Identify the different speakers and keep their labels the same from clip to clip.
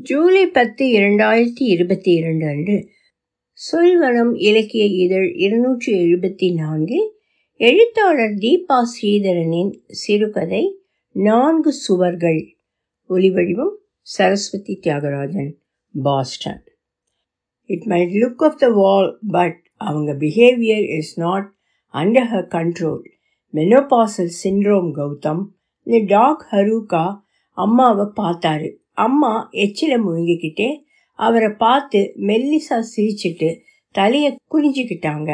Speaker 1: ஜூலை பத்து இரண்டாயிரத்தி இருபத்தி இரண்டு அன்று சொல்வனம் இலக்கிய இதழ் இருநூற்றி எழுபத்தி நான்கு எழுத்தாளர் தீபா ஸ்ரீதரனின் சிறுகதை நான்கு சுவர்கள். ஒலிவடிவம் Saraswathi Thyagarajan Boston. It might look off the wall but அவங்க behaviour is not under her control menopausal syndrome Gautham. இந்த டாக் ஹரூகா அம்மாவை பார்த்தாரு. அம்மா எச்சில முழுங்கிக்கிட்டே அவரை பார்த்து மெல்லிசா சிரிச்சிட்டு தலையை குனிஞ்சிக்கிட்டாங்க.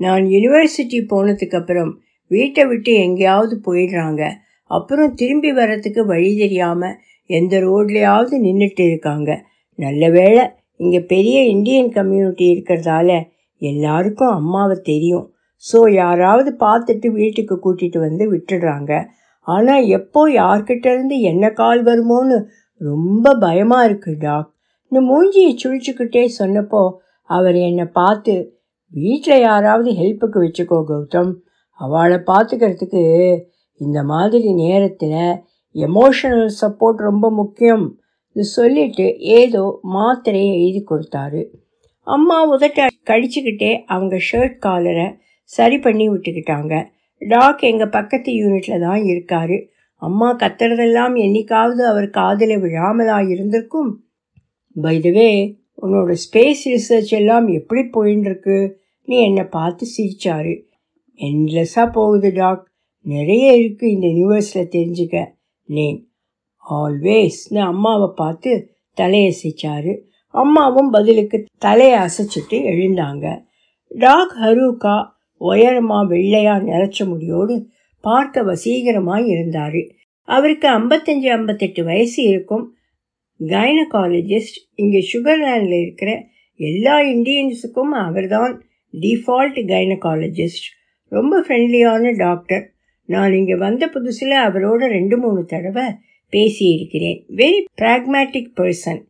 Speaker 1: நான் யூனிவர்சிட்டி போனதுக்கு அப்புறம் வீட்டை விட்டு எங்கேயாவது போயிடுறாங்க. அப்புறம் திரும்பி வர்றதுக்கு வழி தெரியாம எந்த ரோட்லேயாவது நின்றுட்டு இருக்காங்க. நல்ல வேளை இங்கே பெரிய இந்தியன் கம்யூனிட்டி இருக்கிறதால எல்லாருக்கும் அம்மாவை தெரியும். ஸோ யாராவது பார்த்துட்டு வீட்டுக்கு கூட்டிகிட்டு வந்து விட்டுடுறாங்க. ஆனால் எப்போ யார்கிட்ட இருந்து என்ன கால் வருமோன்னு ரொம்ப பயமாக இருக்கு டாக். இந்த மூஞ்சியை சுழிச்சுக்கிட்டே சொன்னப்போ அவர் என்னை பார்த்து வீட்டில் யாராவது ஹெல்ப்புக்கு வச்சுக்கோ கௌதம். அவளை பார்த்துக்கிறதுக்கு இந்த மாதிரி நேரத்தில் எமோஷனல் சப்போர்ட் ரொம்ப முக்கியம். இது சொல்லிட்டு ஏதோ மாத்திரையை எழுதி கொடுத்தாரு. அம்மா உதட்ட கடிச்சுக்கிட்டே அவங்க ஷர்ட் காலரை சரி பண்ணி விட்டுக்கிட்டாங்க. டாக் எங்கள் பக்கத்து யூனிட்டில் தான் இருக்கார். அம்மா கத்துறதெல்லாம் என்னைக்காவது அவர் காதில் விழாமலா இருந்திருக்கும்? பைதவே உன்னோட ஸ்பேஸ் ரிசர்ச் எல்லாம் எப்படி போயின்னு நீ என்னை பார்த்து சிரிச்சாரு. என்லெஸ்ஸாக போகுது டாக். நிறைய இருக்குது இந்த யூனிவர்ஸில் தெரிஞ்சுக்க. நேன் ஆல்வேஸ்னு அம்மாவை பார்த்து தலையசைச்சாரு அம்மாவும் பதிலுக்கு தலையை அசைச்சிட்டு எழுந்தாங்க. டாக் ஹரூகா உயரமா வெள்ளையா நிறச்ச முடியோடு பார்க்க வசீகரமாய் இருந்தார். அவருக்கு ஐம்பத்தஞ்சு ஐம்பத்தெட்டு வயசு இருக்கும். கைனகாலஜிஸ்ட் இங்கே சுகர்லேண்டில் இருக்கிற எல்லா இண்டியன்ஸுக்கும் அவர்தான் டிஃபால்ட் கைனகாலஜிஸ்ட் ரொம்ப ஃப்ரெண்ட்லியான டாக்டர் நான் இங்கே வந்த புதுசில் அவரோட ரெண்டு மூணு தடவை பேசியிருக்கிறேன். வெரி ப்ராக்மேட்டிக் பர்சன்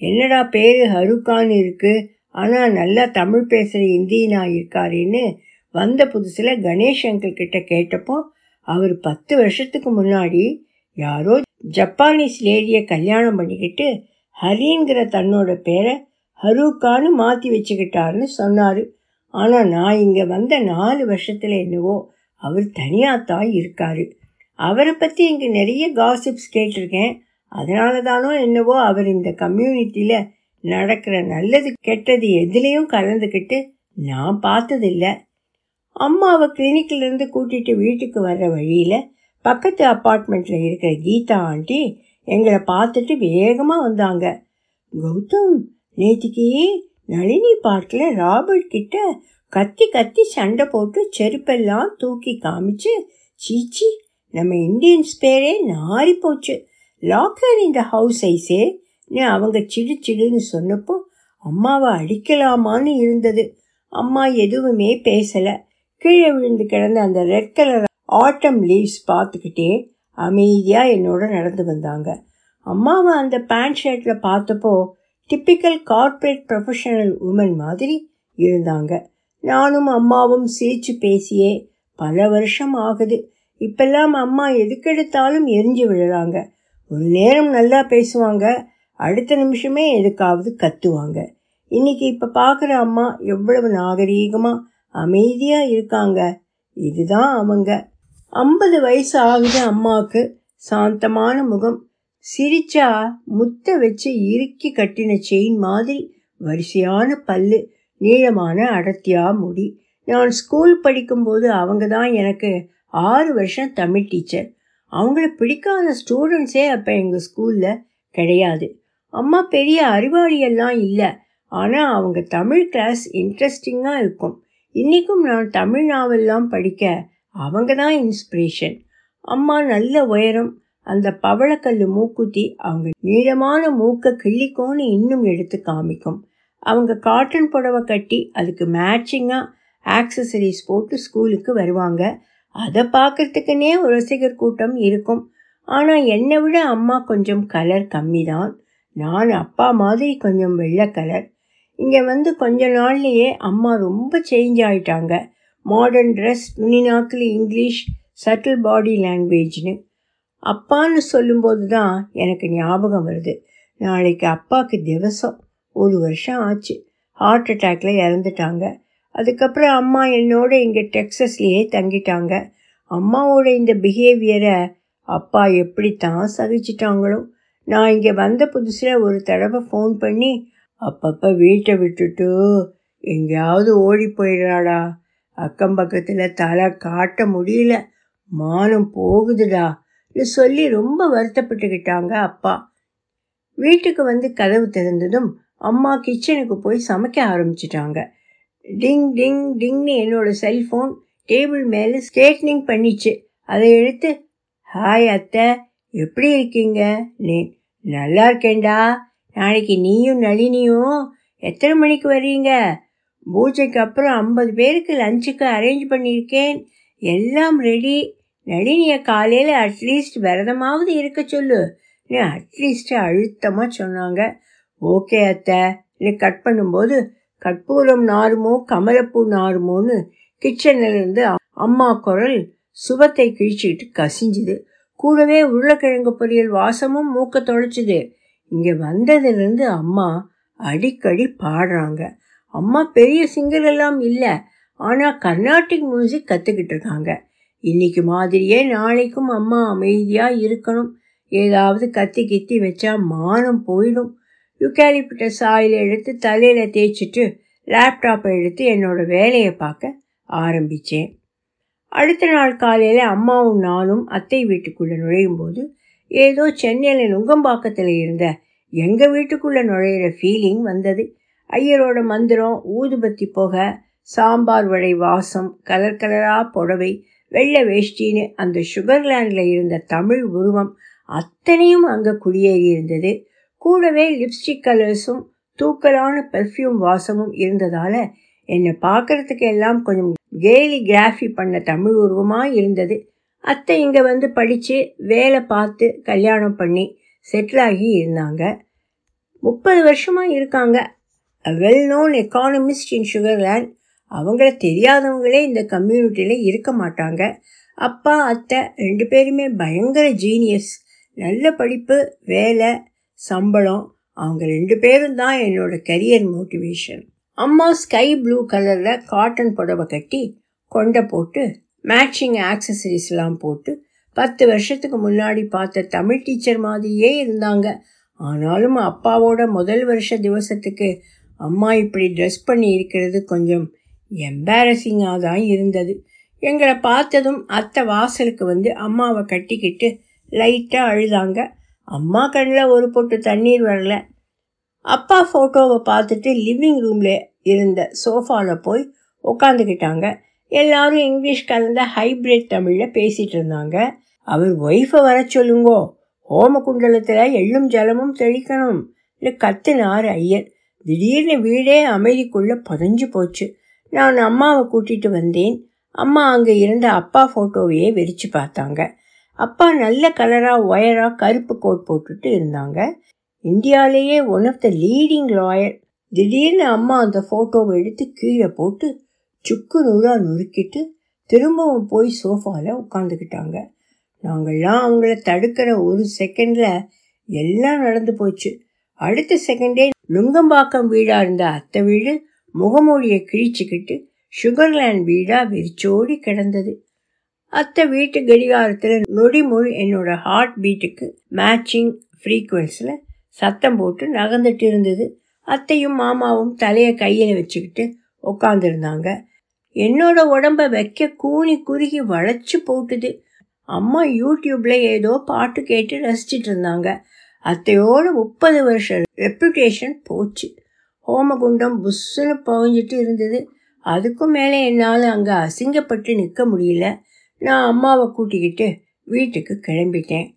Speaker 1: என்னடா பேர் ஹருக்கான் இருக்குது ஆனால் நல்லா தமிழ் பேசுகிற இந்தியனாக இருக்காருன்னு வந்த புதுசில் கணேஷ் அங்கிள் கிட்ட கேட்டப்போ அவர் பத்து வருஷத்துக்கு முன்னாடி யாரோ ஜப்பானீஸ் லேடியை கல்யாணம் பண்ணிக்கிட்டு ஹரிங்கிற தன்னோட பேரை ஹரூக்கானு மாற்றி வச்சுக்கிட்டாருன்னு சொன்னார். ஆனால் நான் இங்கே வந்த நாலு வருஷத்தில் என்னவோ அவர் தனியாக தான் இருக்கார். அவரை பற்றி இங்கே நிறைய காசிப்ஸ் கேட்டிருக்கேன். அதனால தானோ என்னவோ அவர் இந்த கம்யூனிட்டியில் நடக்கிற நல்லது கெட்டது எதுலேயும் கலந்துக்கிட்டு நான் பார்த்ததில்லை. அம்மாவை கிளினிக்கிலேருந்து கூட்டிகிட்டு வீட்டுக்கு வர்ற வழியில் பக்கத்து அப்பார்ட்மெண்ட்டில் இருக்கிற கீதா ஆண்டி எங்களை பார்த்துட்டு வேகமாக வந்தாங்க. கௌதம் நேற்றுக்கு நளினி பார்க்கில் ராபர்ட் கிட்ட கத்தி கத்தி சண்டை போட்டு செருப்பெல்லாம் தூக்கி காமிச்சு சீச்சி நம்ம இந்தியன்ஸ் பேரே நாரி போச்சு. லாக்கர் இந்த ஹவுஸ் ஐஸே அவங்க சிடு சிடுன்னு சொன்னப்போ அம்மாவை அடிக்கலாமான்னு இருந்தது. அம்மா எதுவுமே பேசலை. கீழே விழுந்து கிடந்த அந்த ரெட் கலர் ஆட்டம் லீவ்ஸ் பார்த்துக்கிட்டே அமைதியாக என்னோட நடந்து வந்தாங்க. அம்மாவை அந்த பேண்ட் ஷர்ட்டில் பார்த்தப்போ டிப்பிக்கல் கார்ப்பரேட் ப்ரொஃபஷனல் உமன் மாதிரி இருந்தாங்க. நானும் அம்மாவும் சிரித்து பேசியே பல வருஷம் ஆகுது. இப்பெல்லாம் அம்மா எதுக்கெடுத்தாலும் எரிஞ்சு விழுறாங்க. ஒரு நேரம் நல்லா பேசுவாங்க அடுத்த நிமிஷமே எதுக்காவது கத்துவாங்க. இன்னைக்கு இப்போ பார்க்குற அம்மா எவ்வளவு நாகரீகமாக அமைதியாக இருக்காங்க. இதுதான் அவங்க. ஐம்பது வயசு ஆகுது அம்மாவுக்கு. சாந்தமான முகம். சிரிச்சா முத்த வச்சு இறுக்கி கட்டின செயின் மாதிரி. வரிசையான பல்லு. நீளமான அடர்த்தியா முடி. நான் ஸ்கூல் படிக்கும்போது அவங்க தான் எனக்கு ஆறு வருஷம் தமிழ் டீச்சர் அவங்கள பிடிக்காத ஸ்டூடெண்ட்ஸே அப்போ எங்கள் ஸ்கூலில் கிடையாது. அம்மா பெரிய அறிவாளியெல்லாம் இல்லை. ஆனால் அவங்க தமிழ் கிளாஸ் இன்ட்ரெஸ்டிங்காக இருக்கும். இன்றைக்கும் நான் தமிழ் நாவல்லாம் படிக்க அவங்க தான் இன்ஸ்பிரேஷன் அம்மா நல்ல உயரம் அந்த பவளக்கல் மூக்குத்தி அவங்க நீளமான மூக்கை கிள்ளிக்கோன்னு இன்னும் எடுத்து காமிக்கும். அவங்க காட்டன் புடவை கட்டி அதுக்கு மேட்சிங்காக ஆக்சசரிஸ் போட்டு ஸ்கூலுக்கு வருவாங்க. அதை பார்க்கறதுக்குனே ஒரு ரசிகர் கூட்டம் இருக்கும். ஆனால் என்னை விட அம்மா கொஞ்சம் கலர் கம்மி தான் நான் அப்பா மாதிரி கொஞ்சம் வெள்ளை கலர் இங்கே வந்து கொஞ்ச நாள்லேயே அம்மா ரொம்ப சேஞ்ச் ஆயிட்டாங்க. மாடர்ன் ட்ரெஸ் துணி நாக்கில் இங்கிலீஷ் சட்டில் பாடி லாங்குவேஜ்னு அப்பான்னு சொல்லும்போது தான் எனக்கு ஞாபகம் வருது. நாளைக்கு அப்பாவுக்கு திவசம். ஒரு வருஷம் ஆச்சு. ஹார்ட் அட்டாக்ல இறந்துட்டாங்க. அதுக்கப்புறம் அம்மா என்னோட இங்கே டெக்ஸஸ்லேயே தங்கிட்டாங்க. அம்மாவோட இந்த பிஹேவியரை அப்பா எப்படி தான் சகிச்சிட்டாங்களோ. நான் இங்கே வந்த புதுசில் ஒரு தடவை ஃபோன் பண்ணி அப்பப்போ வீட்டை விட்டுட்டு எங்கேயாவது ஓடி போயிடுறாடா. அக்கம் பக்கத்தில் தலை காட்ட முடியல. மானம் போகுதுடா. சொல்லி ரொம்ப வருத்தப்பட்டுக்கிட்டாங்க அப்பா. வீட்டுக்கு வந்து கதவு திறந்ததும் அம்மா கிச்சனுக்கு போய் சமைக்க ஆரம்பிச்சிட்டாங்க. டிங் டிங் டிங்னு என்னோட செல்ஃபோன் டேபிள் மேலே ஸ்டேட்னிங் பண்ணிச்சு. அதை எடுத்து ஹாய் அத்தை எப்படி இருக்கீங்க? நீ நல்லா இருக்கேன்டா. நாளைக்கு நீயும் நளினியும் எத்தனை மணிக்கு வர்றீங்க? பூஜைக்கு அப்புறம் ஐம்பது பேருக்கு லஞ்சுக்கு அரேஞ்ச் பண்ணியிருக்கேன். எல்லாம் ரெடி நளினியை காலையில் அட்லீஸ்ட் விரதமாவது இருக்க சொல்லு. நீ அட்லீஸ்ட் அழுத்தமாக சொன்னாங்க. ஓகே அத்தை. நீ கட் பண்ணும்போது கற்பூரம் நாருமோ கமலப்பூ நாருமோன்னு கிச்சன்லேருந்து அம்மா குரல் சுபத்தை கிழிச்சிக்கிட்டு கசிஞ்சுது. கூடவே உருளைக்கிழங்கு பொரியல் வாசமும் மூக்க தொலைச்சுது. இங்கே வந்ததுலேருந்து அம்மா அடிக்கடி பாடுறாங்க. அம்மா பெரிய சிங்கர் எல்லாம் இல்லை ஆனால் கர்நாடிக் மியூசிக் கற்றுக்கிட்டு இருக்காங்க இன்னைக்கு மாதிரியே நாளைக்கும் அம்மா அமைதியாக இருக்கணும். ஏதாவது கத்தி கித்தி வச்சா மானம் போயிடும். யுக்காலிப்டஸ் ஆயில் எடுத்து தலையில் தேய்ச்சிட்டு லேப்டாப்பை எடுத்து என்னோட வேலையை பார்க்க ஆரம்பித்தேன் அடுத்த நாள் காலையில் அம்மாவும் நானும் அத்தை வீட்டுக்குள்ளே நுழையும் போது ஏதோ சென்னையில் நுங்கம்பாக்கத்தில் இருந்த எங்கள் வீட்டுக்குள்ளே நுழையிற ஃபீலிங் வந்தது. ஐயரோட மந்திரம் ஊதுபத்தி போக சாம்பார் வடை வாசம் கலர் கலராக புடவை வெள்ளை வேஷ்டின்னு அந்த சுகர்லேண்டில் இருந்த தமிழ் உருவம் அத்தனையும் அங்கே குடியேறி இருந்தது. கூடவே லிப்ஸ்டிக் கலர்ஸும் தூக்கலான பெர்ஃப்யூம் வாசமும் இருந்ததால் என்னை பார்க்கறதுக்கு எல்லாம் கொஞ்சம் கேலி கிராஃபி பண்ண தமிழ் உருவமாக இருந்தது. அத்தை இங்கே வந்து படித்து வேலை பார்த்து கல்யாணம் பண்ணி செட்டில் ஆகி இருந்தாங்க. முப்பது வருஷமாக இருக்காங்க. Well known economist in Sugar Land அவங்கள தெரியாதவங்களே இந்த கம்யூனிட்டியில் இருக்க மாட்டாங்க. அப்பா அத்தை ரெண்டு பேருமே பயங்கர ஜீனியஸ் நல்ல படிப்பு வேலை சம்பளம். அவங்க ரெண்டு பேரும் தான் என்னோட கரியர் மோட்டிவேஷன் அம்மா ஸ்கை ப்ளூ கலரில் காட்டன் புடவை கட்டி கொண்டை போட்டு மேட்சிங் ஆக்சசரிஸ்லாம் போட்டு பத்து வருஷத்துக்கு முன்னாடி பார்த்த தமிழ் டீச்சர் மாதிரியே இருந்தாங்க. ஆனாலும் அப்பாவோட முதல் வருஷ திவசத்துக்கு அம்மா இப்படி ட்ரெஸ் பண்ணி இருக்கிறது கொஞ்சம் எம்பாரசிங்காக தான் இருந்தது. எங்களை பார்த்ததும் அத்தை வாசலுக்கு வந்து அம்மாவை கட்டிக்கிட்டு லைட்டாக அழுதாங்க. அம்மா கண்ணில் ஒரு பொட்டு தண்ணீர் வரல. அப்பா ஃபோட்டோவை பார்த்துட்டு லிவிங் ரூமில் இருந்த சோஃபாவில் போய் உட்காந்துக்கிட்டாங்க எல்லாரும் இங்கிலீஷ் கலந்த ஹைப்ரிட் தமிழில் பேசிகிட்டு இருந்தாங்க. அவர் ஒய்ஃபை வர சொல்லுங்கோ. ஹோம குண்டலத்தில் எள்ளும் ஜலமும் தெளிக்கணும். கத்தினார் கத்துனார் ஐயர். திடீர்னு வீடே அமைதிக்குள்ளே புதஞ்சு போச்சு. நான் அம்மாவை கூட்டிகிட்டு வந்தேன். அம்மா அங்கே இருந்த அப்பா ஃபோட்டோவையே வெறிச்சு பார்த்தாங்க. அப்பா நல்ல கலராக ஒயராக கருப்பு கோட் போட்டுட்டு இருந்தாங்க. இந்தியாவிலேயே one of the leading lawyer திடீர்னு அம்மா அந்த ஃபோட்டோவை எடுத்து கீழே போட்டு சுக்கு நூறாக நுறுக்கிட்டு திரும்பவும் போய் சோஃபாவில் உட்காந்துக்கிட்டாங்க நாங்கள்லாம் அவங்கள தடுக்கிற ஒரு செகண்டில் எல்லாம் நடந்து போச்சு. அடுத்த செகண்டே நுங்கம்பாக்கம் வீடாக இருந்த அத்தை வீடு முகமூடியை கிழிச்சிக்கிட்டு சுகர்லேண்ட் வீடாக வெறிச்சோடி கிடந்தது. அத்தை வீட்டு கடிகாரத்தில் நொடிமொழி என்னோட ஹார்ட் பீட்டுக்கு மேட்சிங் ஃப்ரீக்குவன்ஸில் சத்தம் போட்டு நகர்ந்துட்டு இருந்தது. அத்தையும் மாமாவும் தலையை கையில் வச்சுக்கிட்டு உட்காந்துருந்தாங்க என்னோட உடம்ப வைக்க கூனி குறுகி வளைச்சு போட்டுது. அம்மா யூடியூப்ல ஏதோ பாட்டு கேட்டு ரசிச்சிட்டு இருந்தாங்க. அத்தையோட முப்பது வருஷம் ரெப்புடேஷன் போச்சு. ஹோமகுண்டம் புஷ்ஷுன்னு புகஞ்சிட்டு இருந்தது. அதுக்கும் மேலே என்னால் அங்கே அசிங்கப்பட்டு நிற்க முடியல. நான் அம்மாவை கூட்டிக்கிட்டு வீட்டுக்கு கிளம்பிட்டேன்.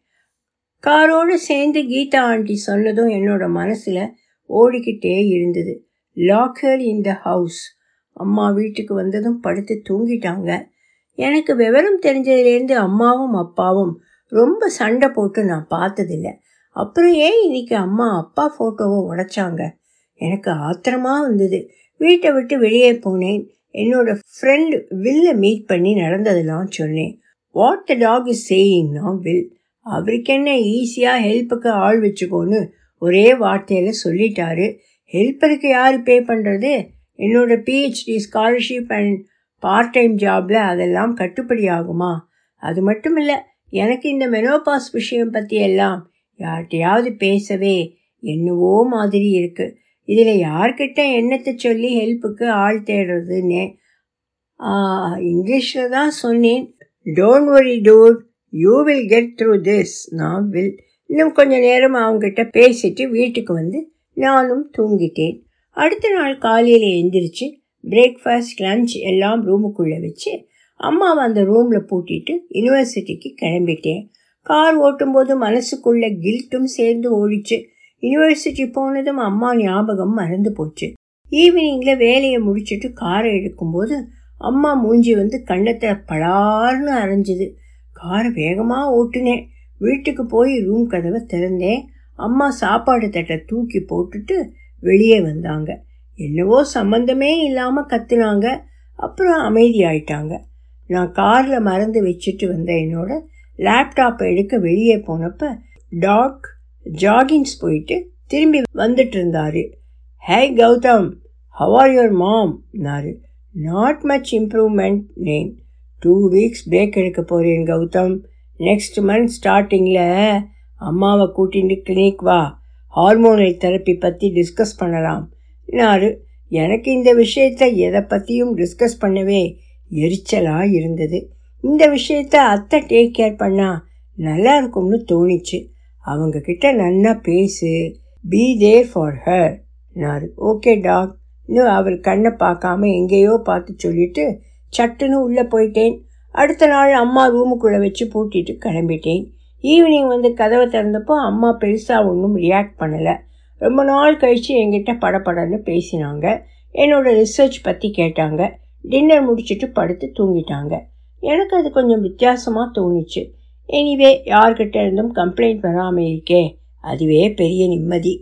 Speaker 1: காரோடு சேர்ந்து கீதா ஆண்டி சொன்னதும் என்னோட மனசில் ஓடிக்கிட்டே இருந்தது. லாக்கர் இன் த ஹவுஸ் அம்மா வீட்டுக்கு வந்ததும் படுத்து தூங்கிட்டாங்க. எனக்கு விவரம் தெரிஞ்சதுலேருந்து அம்மாவும் அப்பாவும் ரொம்ப சண்டை போட்டு நான் பார்த்ததில்ல. அப்புறம் ஏன் இன்னைக்கு அம்மா அப்பா ஃபோட்டோவை உடைச்சாங்க? எனக்கு ஆத்திரமா வந்தது வீட்டை விட்டு வெளியே போனேன். என்னோட ஃப்ரெண்ட் வில்லை மீட் பண்ணி நடந்ததெல்லாம் சொன்னேன். வாட் த டாக் இஸ் சேயிங்னா வில் அவருக்கு என்ன ஈஸியாக ஹெல்ப்புக்கு ஆள் வச்சுக்கோன்னு ஒரே வார்த்தையில் சொல்லிட்டாரு. ஹெல்ப்பருக்கு யார் பே பண்ணுறது என்னோட PhD scholarship and part time ஜாபில் அதெல்லாம் கட்டுப்படி ஆகுமா அது மட்டும் இல்லை எனக்கு இந்த மெனோபாஸ் விஷயம் பற்றி எல்லாம் யார்கிட்டையாவது பேசவே என்னவோ மாதிரி இருக்குது இதில் யார்கிட்ட என்னத்தை சொல்லி ஹெல்ப்புக்கு ஆள் தேடுறதுன்னு இங்கிலீஷில் தான் சொன்னேன். Don't worry dude you will get through this நான் வில் இன்னும் கொஞ்சம் நேரம் அவங்ககிட்ட பேசிட்டு வீட்டுக்கு வந்து நானும் தூங்கிட்டேன். அடுத்த நாள் காலையில் எழுந்திரிச்சு பிரேக்ஃபாஸ்ட் லஞ்ச் எல்லாம் ரூமுக்குள்ளே வச்சு அம்மாவை அந்த ரூமில் பூட்டிட்டு யூனிவர்சிட்டிக்கு கிளம்பிட்டேன். கார் ஓட்டும்போது மனசுக்குள்ளே கில்ட்டும் சேர்ந்து ஓடிச்சு. யூனிவர்சிட்டி போனதும் அம்மா ஞாபகம் மறந்து போச்சு. ஈவினிங்கில் வேலையை முடிச்சுட்டு காரை எடுக்கும்போது அம்மா மூஞ்சி வந்து கண்ணத்தை பலார்னு அரைஞ்சுது. காரை வேகமாக ஓட்டுனேன். வீட்டுக்கு போய் ரூம் கதவை திறந்தேன். அம்மா சாப்பாடு தட்டை தூக்கி போட்டுட்டு வெளியே வந்தாங்க. என்னவோ சம்மந்தமே இல்லாமல் கத்துனாங்க. அப்புறம் அமைதியாயிட்டாங்க. நான் காரில் மறந்து வச்சுட்டு வந்த என்னோட லேப்டாப்பை எடுக்க வெளியே போனப்ப டாக் ஜாகிங்ஸ் போயிட்டு திரும்பி வந்துட்டு இருந்தாரு. Hey Gautham how are your mom நாரு not much improvement நேம் டூ வீக்ஸ் பிரேக் எடுக்க போகிறேன் கௌதம். நெக்ஸ்ட் மந்த் ஸ்டார்டிங்கில் அம்மாவை கூட்டிகிட்டு கிளினிக் வா. ஹார்மோனல் தெரப்பி பற்றி டிஸ்கஸ் பண்ணலாம். நாரு எனக்கு இந்த விஷயத்தை எதை பற்றியும் டிஸ்கஸ் பண்ணவே எரிச்சலாக இருந்தது. இந்த விஷயத்த அத்தை டேக் கேர் பண்ணால் நல்லா இருக்கும்னு தோணிச்சு. அவங்க கிட்ட நல்லா பேசு பி தேர் ஃபார் ஹர் நாரு ஓகே டாக் இன்னும் அவர் கண்ணை பார்க்காம எங்கேயோ பார்த்து சொல்லிட்டு சட்டுன்னு உள்ளே போயிட்டேன். அடுத்த நாள் அம்மா ரூமுக்குள்ளே வச்சு பூட்டிட்டு கிளம்பிட்டேன். ஈவினிங் வந்து கதவை திறந்தப்போ அம்மா பெருசாக ஒன்றும் ரியாக்ட் பண்ணலை. ரொம்ப நாள் கழித்து என்கிட்ட படப்படன்னு பேசினாங்க. என்னோடய ரிசர்ச் பற்றி கேட்டாங்க. டின்னர் முடிச்சுட்டு படுத்து தூங்கிட்டாங்க. எனக்கு அது கொஞ்சம் வித்தியாசமாக தோணுச்சு. எனிவே யார்கிட்ட இருந்தும் கம்ப்ளைண்ட் வராமல் இருக்கே அதுவே பெரிய நிம்மதி.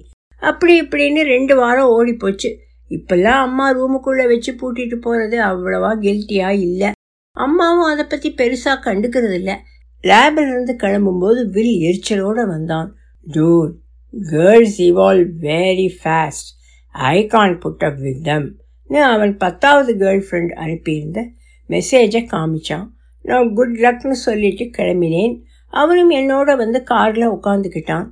Speaker 1: அப்படி இப்படின்னு ரெண்டு வாரம் ஓடி போச்சு. இப்பெல்லாம் அம்மா ரூமுக்குள்ளே வச்சு பூட்டிட்டு போகிறது அவ்வளவா கில்ட்டியாக இல்லை. அம்மாவும் அதை பற்றி பெருசாக கண்டுக்கிறது இல்லை லேபில் இருந்து கிளம்பும்போது வில் எரிச்சலோடு வந்தான். Your girls evolve very fast I can't put up with them அவன் பத்தாவது கேர்ள் ஃப்ரெண்ட் அனுப்பியிருந்த மெசேஜை காமிச்சான். நான் குட் லக்னு சொல்லிட்டு கிளம்பினேன். அவனும் என்னோட வந்து காரில் உட்காந்துக்கிட்டான்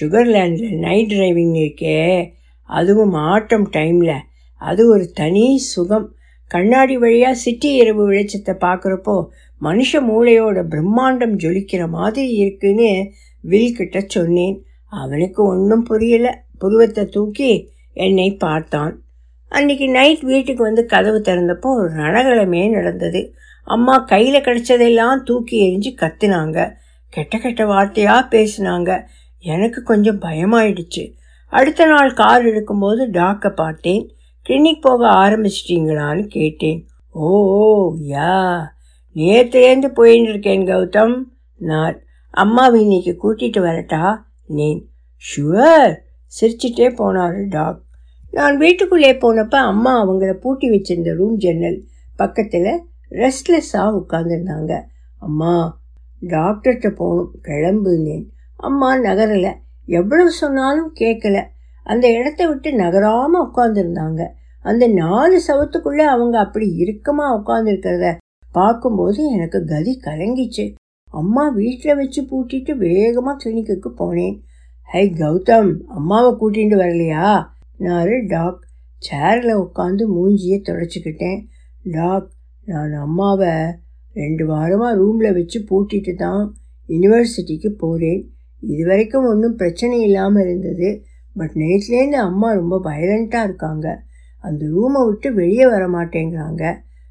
Speaker 1: சுகர்லேண்டில் நைட் டிரைவிங் இருக்கே. அதுவும் ஆட்டம் டைமில் அது ஒரு தனி சுகம். கண்ணாடி வழியாக சிட்டி இரவு வெளிச்சத்தை பார்க்குறப்போ மனுஷ மூளையோட பிரம்மாண்டம் ஜொலிக்கிற மாதிரி இருக்குன்னு வில் கிட்ட சொன்னேன். அவனுக்கு ஒன்றும் புரியல. புருவத்தை தூக்கி என்னை பார்த்தான். அன்னைக்கு நைட் வீட்டுக்கு வந்து கதவு திறந்தப்போ ஒரு ரணகலமே நடந்தது. அம்மா கையில் கிடச்சதெல்லாம் தூக்கி எரிஞ்சு கத்துனாங்க. கெட்ட கெட்ட வார்த்தையாக பேசினாங்க. எனக்கு கொஞ்சம் பயமாயிடுச்சு. அடுத்த நாள் கார் எடுக்கும்போது டாக்கை பார்த்தேன். கிளினிக் போக ஆரம்பிச்சிட்டிங்களான்னு கேட்டேன். ஓ யா. நேற்றுலேருந்து போயின்னு இருக்கேன் கௌதம். நான் அம்மாவை இன்னைக்கு கூட்டிகிட்டு வரட்டா? நேன். ஷுவர் சிரிச்சிட்டே போனார் டாக். நான் வீட்டுக்குள்ளே போனப்போ அம்மா அவங்கள பூட்டி வச்சிருந்த ரூம் ஜன்னல் பக்கத்தில் ரெஸ்ட்லெஸ்ஸாக உட்காந்துருந்தாங்க அம்மா டாக்டர்கிட்ட போகணும். கிளம்புனேன் அம்மா நகரலை. எவ்வளவு சொன்னாலும் கேட்கல அந்த இடத்த விட்டு நகராமல் உட்காந்துருந்தாங்க அந்த நாலு சவத்துக்குள்ளே அவங்க அப்படி இறுக்கமாக உட்காந்துருக்கிறத பார்க்கும்போது எனக்கு கதி கலங்கிச்சு. அம்மா வீட்டில் வச்சு பூட்டிட்டு வேகமாக கிளினிக்கு போனேன். ஹை கௌதம் அம்மாவை கூட்டிகிட்டு வரலையா? நான் டாக். சேரில் உட்காந்து மூஞ்சியை தொடச்சிக்கிட்டேன். டாக் நான் அம்மாவை ரெண்டு வாரமாக ரூமில் வச்சு பூட்டிட்டு தான் யூனிவர்சிட்டிக்கு போகிறேன் இது வரைக்கும் ஒன்றும் பிரச்சனை இல்லாமல் இருந்தது. பட் நேற்றுலேருந்து அம்மா ரொம்ப வயலண்ட்டாக இருக்காங்க. அந்த ரூமை விட்டு வெளியே வர மாட்டேங்கிறாங்க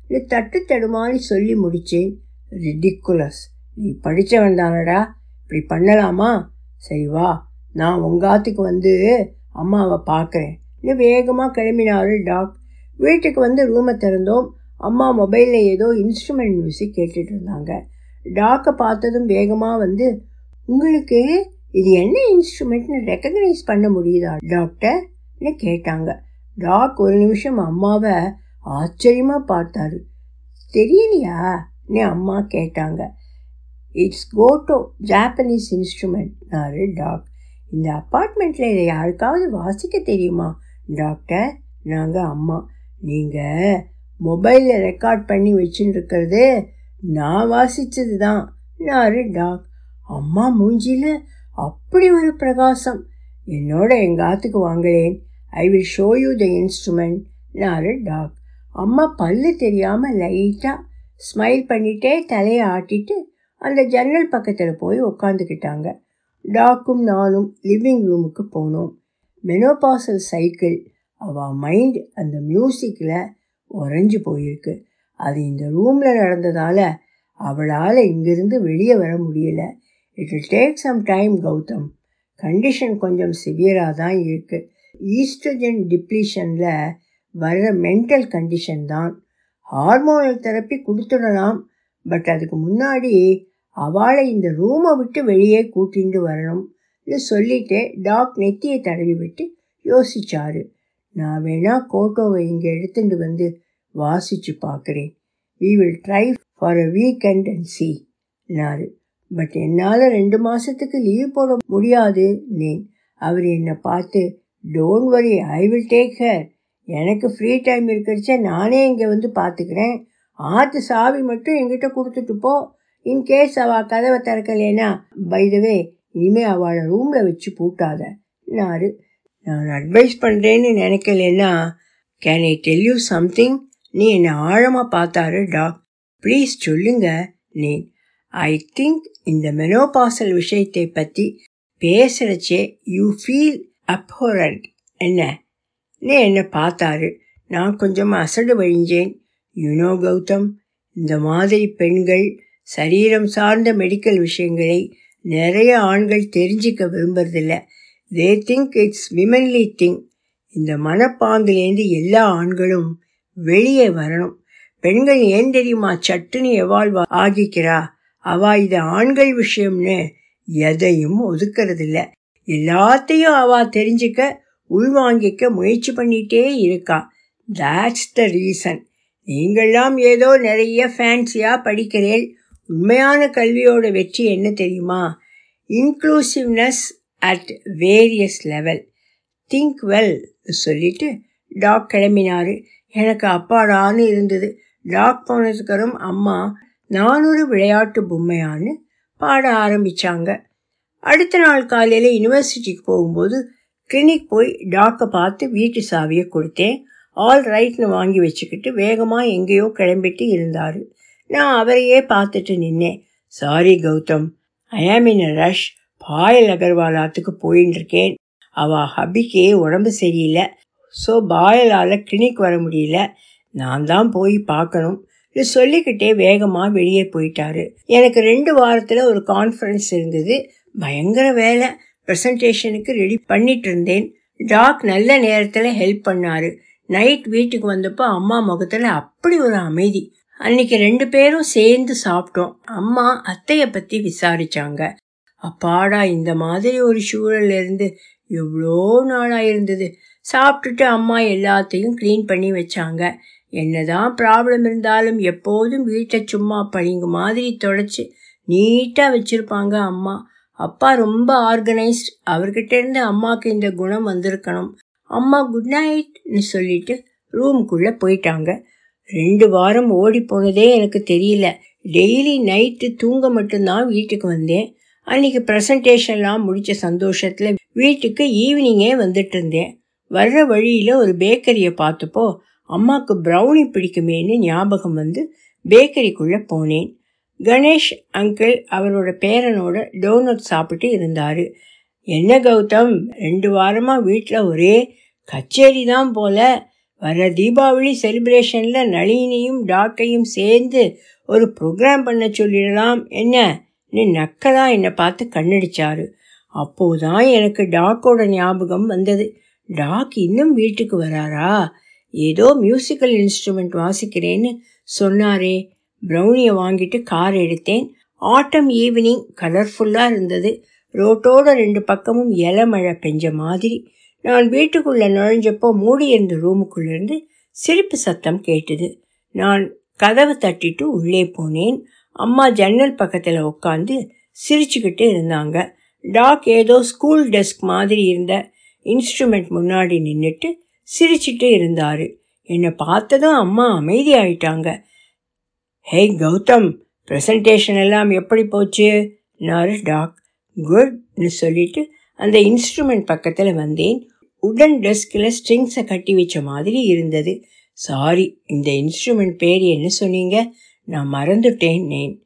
Speaker 1: இது தட்டு தடுமாறி சொல்லி முடித்தேன் ரிடிக்குலஸ் நீ படித்தவன் தானடா. இப்படி பண்ணலாமா? சரி வா. நான் உங்காத்துக்கு வந்து அம்மாவை பார்க்குறேன் இன்னும் வேகமாக கிளம்பினாரு டாக். வீட்டுக்கு வந்து ரூமை திறந்தோம். அம்மா மொபைலில் ஏதோ இன்ஸ்ட்ருமெண்ட் மியூசிக் கேட்டுட்டு இருந்தாங்க. டாக்கை பார்த்ததும் வேகமாக வந்து உங்களுக்கு இது என்ன இன்ஸ்ட்ருமெண்ட்னு ரெக்கக்னைஸ் பண்ண முடியுதா டாக்டர்னு கேட்டாங்க. டாக் ஒரு நிமிஷம் அம்மாவை ஆச்சரியமாக பார்த்தாரு. தெரியலையா? அம்மா கேட்டாங்க. இட்ஸ் கோட்டோ ஜாப்பனீஸ் இன்ஸ்ட்ருமெண்ட்னாரு டாக். இந்த அப்பார்ட்மெண்ட்டில் இதை யாருக்காவது வாசிக்க தெரியுமா? டாக்டர் நாங்கள் அம்மா. நீங்கள் மொபைலில் ரெக்கார்ட் பண்ணி வச்சுருக்கிறது நான் வாசித்தது தான் நாரு டாக். அம்மா மூஞ்சியில் அப்படி ஒரு பிரகாசம். என்னோட எங்கள் ஆத்துக்கு வாங்களேன். I will show you the instrument நாரு doc. அம்மா பல்லு தெரியாமல் லைட்டாக ஸ்மைல் பண்ணிட்டே தலையை ஆட்டிட்டு அந்த ஜன்னல் பக்கத்தில் போய் உக்காந்துக்கிட்டாங்க. டாக்கும் நானும் லிவிங் ரூமுக்கு போனோம். மெனோபாசல் சைக்கிள் அவள் மைண்ட் அந்த மியூசிக்கில் உறைஞ்சி போயிருக்கு. அது இந்த ரூமில் நடந்ததால் அவளால் இங்கிருந்து வெளியே வர முடியல. It will take some time Gautham. Condition கொஞ்சம் சிவியராக தான் இருக்குது ஈஸ்ட்ரஜன் டிப்ளீஷனில் வர்ற மென்டல் கண்டிஷன் தான். ஹார்மோனல் தெரப்பி கொடுத்துடலாம். பட் அதுக்கு முன்னாடி அவளை இந்த ரூமை விட்டு வெளியே கூட்டிட்டு வரணும்னு சொல்லிட்டு டாக் நெத்தியை தடவி விட்டு யோசிச்சாரு. நான் வேணா கோட்டோவை இங்கே எடுத்துட்டு வந்து வாசிச்சு பார்க்குறேன். We will try for a weekend and see நாரு. But என்னால் ரெண்டு மாதத்துக்கு லீவ் போட முடியாது நேன். அவர் என்னை பார்த்து don't worry I will take her எனக்கு ஃப்ரீ டைம் இருக்கிறச்ச நானே இங்கே வந்து பார்த்துக்கிறேன் ஆற்று சாவி மட்டும் எங்கிட்ட கொடுத்துட்டு போ. இன்கேஸ் அவள் கதவை திறக்கலேனா பைதவே இனிமேல் அவளை ரூமில் வச்சு பூட்டாத. நாரு நான் அட்வைஸ் பண்ணுறேன்னு நினைக்கலன்னா can I tell you something நீ என்னை ஆழமாக பார்த்தாரு டாக் ப்ளீஸ் சொல்லுங்க நீ ஐ திங்க் இந்த மெனோபாசல் விஷயத்தை பற்றி பேசுகிறச்சே யூ ஃபீல் அப்ஹோரண்ட் என்ன? என்னை பார்த்தாரு. நான் கொஞ்சம் அசடு வழிஞ்சேன். யுனோ கௌதம் இந்த மாதிரி பெண்கள் சரீரம் சார்ந்த மெடிக்கல் விஷயங்களை நிறைய ஆண்கள் தெரிஞ்சிக்க விரும்புறதில்ல. They think it's womanly thing இந்த மனப்பாங்கிலேருந்து எல்லா ஆண்களும் வெளியே வரணும். பெண்கள் ஏன் தெரியுமா சட்டுன்னு எவால்வ் ஆகிக்கிறா? அவ இது ஆண்கள் விஷயம்னு எதையும் ஒதுக்கறதில்ல. எல்லாத்தையும் அவ தெரிஞ்சுக்க உள்வாங்கிக்க முயற்சி பண்ணிட்டே இருக்கா தாட்ஸ் த ரீசன் நீங்கள்லாம் ஏதோ நிறைய ஃபேன்சியாக படிக்கிறேன் உண்மையான கல்வியோட வெற்றி என்ன தெரியுமா? Inclusiveness at various level think well சொல்லிட்டு டாக் கிளம்பினாரு. எனக்கு அப்பாடான்னு இருந்தது. டாக் போனதுக்கப்புறம் அம்மா நானூறு விளையாட்டு பொம்மையான்னு பாட ஆரம்பித்தாங்க அடுத்த நாள் காலையில் யூனிவர்சிட்டிக்கு போகும்போது கிளினிக் போய் டாக்டரை பார்த்து வீட்டு சாவியை கொடுத்தேன். ஆல் ரைட்னு வாங்கி வச்சுக்கிட்டு வேகமாக எங்கேயோ கிளம்பிட்டு இருந்தார். நான் அவரையே பார்த்துட்டு நின்னேன். சாரி கௌதம். ஐ ஆம் இன் ரஷ் பாயல் அகர்வாலாத்துக்கு போயின்னு இருக்கேன் அவள் ஹபிக்கு உடம்பு சரியில்லை. ஸோ பாயலால் கிளினிக் வர முடியல. நான் தான் போய் பார்க்கணும். இது சொல்லிக்கிட்டே வேகமாக வெளியே போயிட்டாரு. எனக்கு ரெண்டு வாரத்தில் ஒரு கான்ஃபரன்ஸ் இருந்தது. பயங்கர வேலை. ப்ரெசன்டேஷனுக்கு ரெடி பண்ணிட்டு இருந்தேன் டாக் நல்ல நேரத்தில் ஹெல்ப் பண்ணாரு. நைட் வீட்டுக்கு வந்தப்போ அம்மா முகத்தில் அப்படி ஒரு அமைதி. அன்னைக்கு ரெண்டு பேரும் சேர்ந்து சாப்பிட்டோம். அம்மா அத்தையை பற்றி விசாரிச்சாங்க. அப்பாடா இந்த மாதிரி ஒரு சூழல் இருந்து எவ்வளோ நாளாக இருந்தது. சாப்பிட்டுட்டு அம்மா எல்லாத்தையும் க்ளீன் பண்ணி வச்சாங்க. என்னதான் ப்ராப்ளம் இருந்தாலும் எப்போதும் வீட்டை சும்மா பழிங்க மாதிரி தொடச்சி நீட்டாக வச்சுருப்பாங்க அம்மா. அப்பா ரொம்ப ஆர்கனைஸ்ட். அவர்கிட்ட இருந்து அம்மாவுக்கு இந்த குணம் வந்திருக்கணும். அம்மா குட் நைட்னு சொல்லிட்டு ரூமுக்குள்ளே போயிட்டாங்க. ரெண்டு வாரம் ஓடி போனதே எனக்கு தெரியல. டெய்லி நைட்டு தூங்க மட்டும்தான் வீட்டுக்கு வந்தேன். அன்னைக்கு ப்ரெசன்டேஷன்லாம் முடித்த சந்தோஷத்தில் வீட்டுக்கு ஈவினிங்கே வந்துட்டு இருந்தேன் வர்ற வழியில் ஒரு பேக்கரியை பார்த்தப்போ அம்மாவுக்கு ப்ரௌனி பிடிக்குமேன்னு ஞாபகம் வந்து பேக்கரிக்குள்ளே போனேன். கணேஷ் அங்கிள் அவரோட பேரனோட டோனட் சாப்பிட்டு இருந்தார். என்ன கௌதம் ரெண்டு வாரமாக வீட்டில் ஒரே கச்சேரி தான் போல. வர தீபாவளி செலிப்ரேஷனில் நளினியும் டாக்கையும் சேர்ந்து ஒரு ப்ரோக்ராம் பண்ண சொல்லிடலாம். என்ன? நீ நக்கலாக என்னை பார்த்து கண்ணடிச்சாரு. அப்போதான் எனக்கு டாக்கோட ஞாபகம் வந்தது. டாக் இன்னும் வீட்டுக்கு வராரா? ஏதோ மியூசிக்கல் இன்ஸ்ட்ருமெண்ட் வாசிக்கிறேன்னு சொன்னாரே. ப்ரௌனியை வாங்கிட்டு கார் எடுத்தேன். ஆட்டம் ஈவினிங் கலர்ஃபுல்லாக இருந்தது. ரோட்டோட ரெண்டு பக்கமும் இலை மழை பெஞ்ச மாதிரி. நான் வீட்டுக்குள்ளே நுழைஞ்சப்போ மூடி இருந்த ரூமுக்குள்ளேருந்து சிரிப்பு சத்தம் கேட்டது. நான் கதவு தட்டிட்டு உள்ளே போனேன். அம்மா ஜன்னல் பக்கத்தில் உட்காந்து சிரிச்சுக்கிட்டு இருந்தாங்க. டாக் ஏதோ ஸ்கூல் டெஸ்க் மாதிரி இருந்த இன்ஸ்ட்ருமெண்ட் முன்னாடி நின்றுட்டு சிரிச்சிட்டு இருந்தார். என்னை பார்த்ததும் அம்மா அமைதியாயிட்டாங்க. ஹே கௌதம் ப்ரெசன்டேஷன் எல்லாம் எப்படி போச்சு? நாரு டாக் குட்னு சொல்லிட்டு அந்த இன்ஸ்ட்ருமெண்ட் பக்கத்தில் வந்தேன். உடன் டெஸ்கில் ஸ்ட்ரிங்ஸை கட்டி வச்ச மாதிரி இருந்தது. சாரி இந்த இன்ஸ்ட்ருமெண்ட் பேர் என்ன சொன்னீங்க? நான் மறந்துட்டேன் நேன்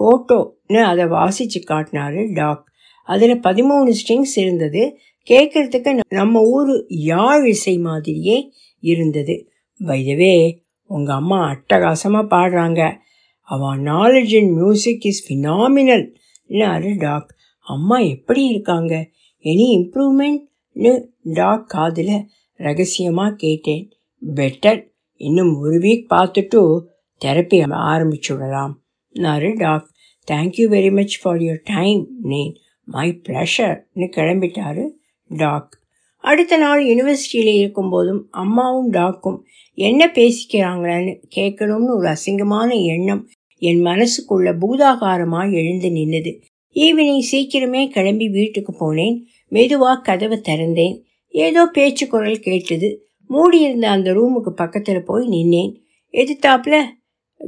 Speaker 1: கோட்டோன்னு அதை வாசித்து காட்டினாரு டாக் அதில் பதிமூணு ஸ்ட்ரிங்ஸ் இருந்தது. கேட்குறதுக்கு நம்ம ஊர் யாழ் இசை மாதிரியே இருந்தது. வைதவே உங்கள் அம்மா அட்டகாசமாக பாடுறாங்க. அவன் நாலேஜ் இன் மியூசிக் இஸ் ஃபினாமினல்னாரு டாக் அம்மா எப்படி இருக்காங்க? எனி இம்ப்ரூவ்மெண்ட்னு டாக் காதில் ரகசியமாக கேட்டேன். பெட்டர். இன்னும் ஒரு வீக் பார்த்துட்டு தெரப்பி ஆரம்பிச்சு விடலாம் நாரு doc thank you very much for your time நேன் my ப்ளஷர்னு கிளம்பிட்டாரு டாக். அடுத்த நாள் யூனிவர்சிட்டியில் இருக்கும்போதும் அம்மாவும் டாக்கும் என்ன பேசிக்கிறாங்களான்னு கேட்கணும்னு ஒரு அசிங்கமான எண்ணம் என் மனசுக்குள்ள பூதாகாரமாக எழுந்து நின்னது. ஈவினிங் சீக்கிரமே கிளம்பி வீட்டுக்கு போனேன். மெதுவாக கதவை திறந்தேன். ஏதோ பேச்சு குரல் கேட்டது. மூடியிருந்த அந்த ரூமுக்கு பக்கத்தில் போய் நின்னேன். எதிர்த்தாப்புல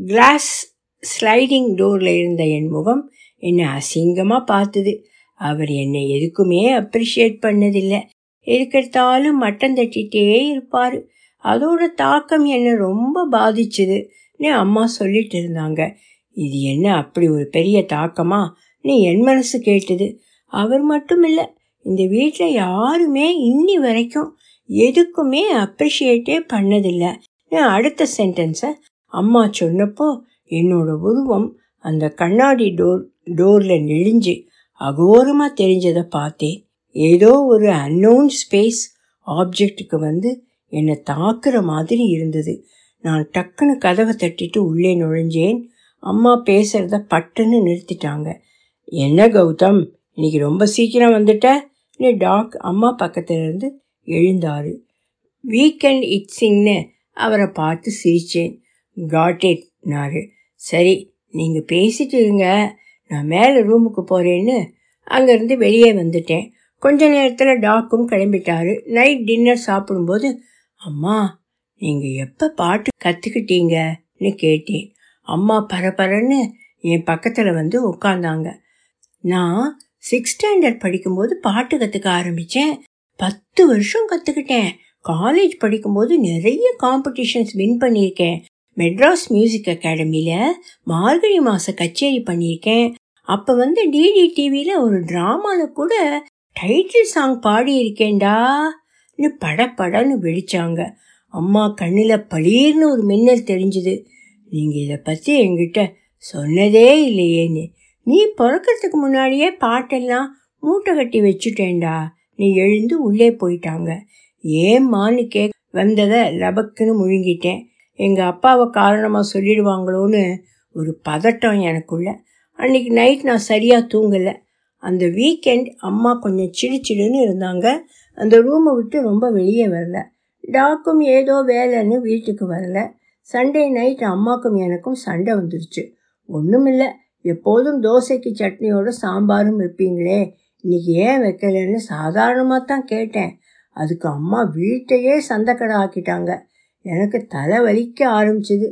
Speaker 1: கிளாஸ் ஸ்லைடிங் டோரில் இருந்த என் முகம் என்னை அசிங்கமாக பார்த்தது. அவர் என்னை எதுக்குமே அப்ரிஷியேட் பண்ணதில்லை. எதுக்கெடுத்தாலும் மட்டம் தட்டிகிட்டே இருப்பார். அதோட தாக்கம் என்னை ரொம்ப பாதிச்சுதுன்னு அம்மா சொல்லிட்டு இருந்தாங்க. இது என்ன அப்படி ஒரு பெரிய தாக்கமா? நீ என் மனசு கேட்டது. அவர் மட்டும் இல்லை இந்த வீட்டில் யாருமே இன்னி வரைக்கும் எதுக்குமே அப்ரிஷியேட்டே பண்ணதில்லை. அடுத்த சென்டென்ஸை அம்மா சொன்னப்போ என்னோட உருவம் அந்த கண்ணாடி டோர் டோரில் நெளிஞ்சு அகோரமாக தெரிஞ்சதை பார்த்தேன். ஏதோ ஒரு அன்னோன் ஸ்பேஸ் ஆப்ஜெக்ட்டுக்கு வந்து என்னை தாக்குற மாதிரி இருந்தது. நான் டக்குன்னு கதவை தட்டிட்டு உள்ளே நுழைஞ்சேன். அம்மா பேசுகிறத பட்டுன்னு நிறுத்திட்டாங்க. என்ன கௌதம் இன்னைக்கு ரொம்ப சீக்கிரம் வந்துட்டன்னு டாக் அம்மா பக்கத்துலேருந்து இருந்து வீக்கெண்ட் இட்ஸிங்னு அவரை பார்த்து சிரித்தேன் காட் இட்னாரு சரி நீங்கள் பேசிட்டு இருங்க. நான் மேலே ரூமுக்கு போகிறேன்னு அங்கேருந்து வெளியே வந்துட்டேன். கொஞ்ச நேரத்தில் டாக்கும் கிளம்பிட்டாரு. நைட் டின்னர் சாப்பிடும்போது அம்மா நீங்கள் எப்போ பாட்டு கற்றுக்கிட்டீங்கன்னு கேட்டேன். அம்மா பரபரன்னு என் பக்கத்தில் வந்து உட்காந்தாங்க நான் சிக்ஸ் ஸ்டாண்டர்ட் படிக்கும்போது பாட்டு கற்றுக்க ஆரம்பித்தேன் பத்து வருஷம் கற்றுக்கிட்டேன் காலேஜ் படிக்கும்போது நிறைய காம்படிஷன்ஸ் வின் பண்ணியிருக்கேன். மெட்ராஸ் மியூசிக் அகாடமியில் மார்கழி மாத கச்சேரி பண்ணியிருக்கேன். அப்போ வந்து டிடி டிவியில் ஒரு ட்ராமாவில் கூட டைட்டில் சாங் பாடியிருக்கேன்டான்னு படப்படன்னு வெடிச்சாங்க அம்மா கண்ணில் பளீர்னு ஒரு மின்னல் தெரிஞ்சுது நீங்கள் இதை பற்றி என்கிட்ட சொன்னதே இல்லையேன்னு. நீ பிறக்கிறதுக்கு முன்னாடியே பாட்டெல்லாம் மூட்டை கட்டி வச்சுட்டேன்டா. நீ எழுந்து உள்ளே போயிட்டாங்க. ஏம்மான்னு கேக் வந்ததை லபக்குன்னு முழுங்கிட்டேன். எங்கள் அப்பாவை காரணமாக சொல்லிடுவாங்களோன்னு ஒரு பதட்டம் எனக்குள்ள. அன்றைக்கி நைட் நான் சரியாக தூங்கலை. அந்த வீக்கெண்ட் அம்மா கொஞ்சம் சிடு சிடுன்னு இருந்தாங்க. அந்த ரூமை விட்டு ரொம்ப வெளியே வரல. டாக்கும் ஏதோ வேலைன்னு வீட்டுக்கு வரல. சண்டே நைட் அம்மாக்கும் எனக்கும் சண்டை வந்துருச்சு. ஒன்றுமில்லை எப்போதும் தோசைக்கு சட்னியோட சாம்பாரும் வைப்பீங்களே. இன்னைக்கு ஏன் வைக்கலன்னு சாதாரணமாக தான் கேட்டேன். அதுக்கு அம்மா வீட்டையே சந்தைக்கடை ஆக்கிட்டாங்க. எனக்கு தலை வலிக்க ஆரம்பிச்சது.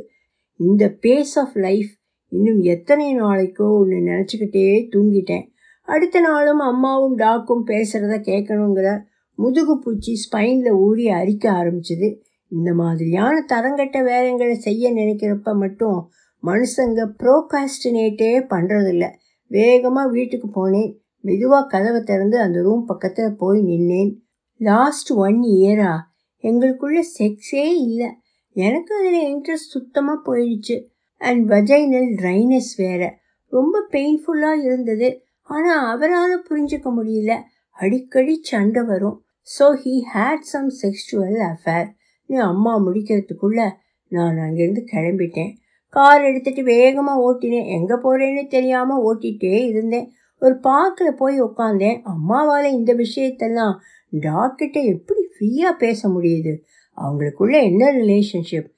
Speaker 1: இந்த பேஸ் ஆஃப் லைஃப் இன்னும் எத்தனை நாளைக்கோ ஒன்று நினச்சிக்கிட்டே தூங்கிட்டேன். அடுத்த நாளும் அம்மாவும் டாக்கும் பேசுகிறத கேட்கணுங்கிற முதுகு பூச்சி ஸ்பைனில் ஊறி அரிக்க ஆரம்பிச்சது. இந்த மாதிரியான தரங்கட்ட வேலைங்களை செய்ய நினைக்கிறப்ப மட்டும் மனுஷங்க ப்ரோகாஸ்டினேட்டே பண்ணுறதில்ல வேகமாக வீட்டுக்கு போனேன். மெதுவாக கதவை திறந்து அந்த ரூம் பக்கத்தில் போய் நின்னேன். லாஸ்ட் ஒன் இயரா எங்களுக்குள்ள செக்ஸே இல்லை. எனக்கு அதில் இன்ட்ரெஸ்ட் சுத்தமாக போயிடுச்சு. அண்ட் வஜைனல் ட்ரைனஸ் வேற. ரொம்ப பெயின்ஃபுல்லாக இருந்தது. ஆனால் அவரால் புரிஞ்சுக்க முடியல. அடிக்கடி சண்டை வரும். So he had some sexual நீ அம்மா முடிக்கிறதுக்குள்ள நான் அங்கேருந்து கிளம்பிட்டேன். கார் எடுத்துட்டு வேகமாக ஓட்டினேன். எங்கே போகிறேன்னு தெரியாமல் ஓட்டிகிட்டே இருந்தேன். ஒரு பார்க்கில் போய் உட்காந்தேன் அம்மாவால் இந்த விஷயத்தெல்லாம் டாக்டர்கிட்ட எப்படி ஃப்ரீயாக பேச முடியுது? அவங்களுக்குள்ள என்ன ரிலேஷன்ஷிப்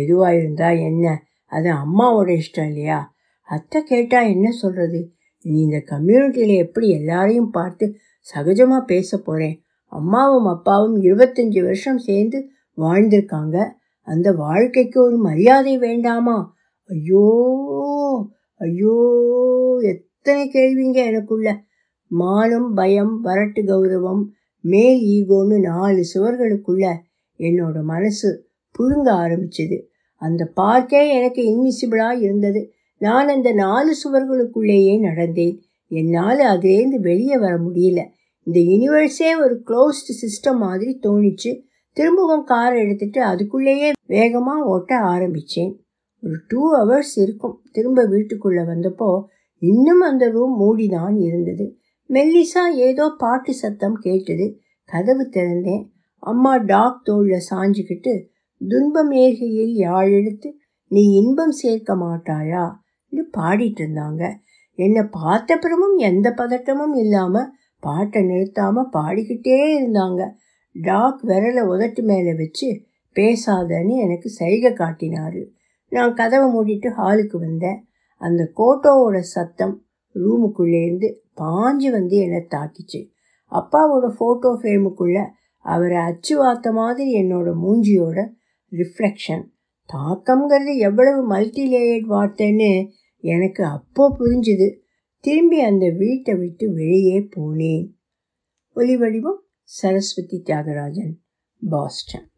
Speaker 1: எதுவாக இருந்தால் என்ன? அது அம்மாவோட இஷ்டம் இல்லையா? அத்தை கேட்டால் என்ன சொல்கிறது நீ இந்த கம்யூனிட்டியில் எப்படி எல்லாரையும் பார்த்து சகஜமாக பேச போகிறேன் அம்மாவும் அப்பாவும் இருபத்தஞ்சி வருஷம் சேர்ந்து வாழ்ந்திருக்காங்க. அந்த வாழ்க்கைக்கு ஒரு மரியாதை வேண்டாமா? ஐயோ ஐயோ எத்தனை கேள்விங்க எனக்குள்ள. மானம் பயம் வரட்டு கௌரவம் மேல் ஈகோன்னு நாலு சுவர்களுக்குள்ள என்னோட மனசு புழுங்க ஆரம்பிச்சது. அந்த பார்க்கே எனக்கு இன்விசிபிளாக இருந்தது. நான் அந்த நாலு சுவர்களுக்குள்ளேயே நடந்தேன். என்னால் அதுலேருந்து வெளியே வர முடியல. இந்த யூனிவர்ஸே ஒரு க்ளோஸ்டு சிஸ்டம் மாதிரி தோணிச்சு திரும்பவும் கார் எடுத்துட்டு அதுக்குள்ளேயே வேகமாக ஓட்ட ஆரம்பித்தேன் ஒரு டூ ஹவர்ஸ் இருக்கும். திரும்ப வீட்டுக்குள்ளே வந்தப்போ இன்னும் அந்த ரூம் மூடி தான் இருந்தது. மெல்லிசா ஏதோ பாட்டு சத்தம் கேட்டது. கதவு திறந்தேன். அம்மா டாக் தோளில் சாஞ்சுக்கிட்டு துன்பம் ஏகையில் யாழெடுத்து நீ இன்பம் சேர்க்க மாட்டாயா? பாடிட்டு இருந்தாங்க. என்னை பார்த்தப்புறமும் எந்த பதட்டமும் இல்லாமல் பாட்டை நிறுத்தாமல் பாடிக்கிட்டே இருந்தாங்க. டாக் விரலை உதட்டு மேலே வச்சு பேசாதன்னு எனக்கு சைகை காட்டினாரு. நான் கதவை மூடிட்டு ஹாலுக்கு வந்தேன். அந்த கோட்டோவோட சத்தம் ரூமுக்குள்ளேருந்து பாஞ்சு வந்து என்னை தாக்கிச்சு. அப்பாவோட ஃபோட்டோ ஃப்ரேமுக்குள்ளே அவரை அச்சு வார்த்த மாதிரி என்னோட மூஞ்சியோட ரிஃப்ளெக்ஷன். தாக்கம்ங்கிறது எவ்வளவு மல்டி லேயர்ட் வார்த்தைன்னு எனக்கு அப்போ புரிஞ்சுது. திரும்பி அந்த வீட்டை விட்டு வெளியே போனேன். ஒலி வடிவம் சரஸ்வதி தியாகராஜன் பாஸ்டன்.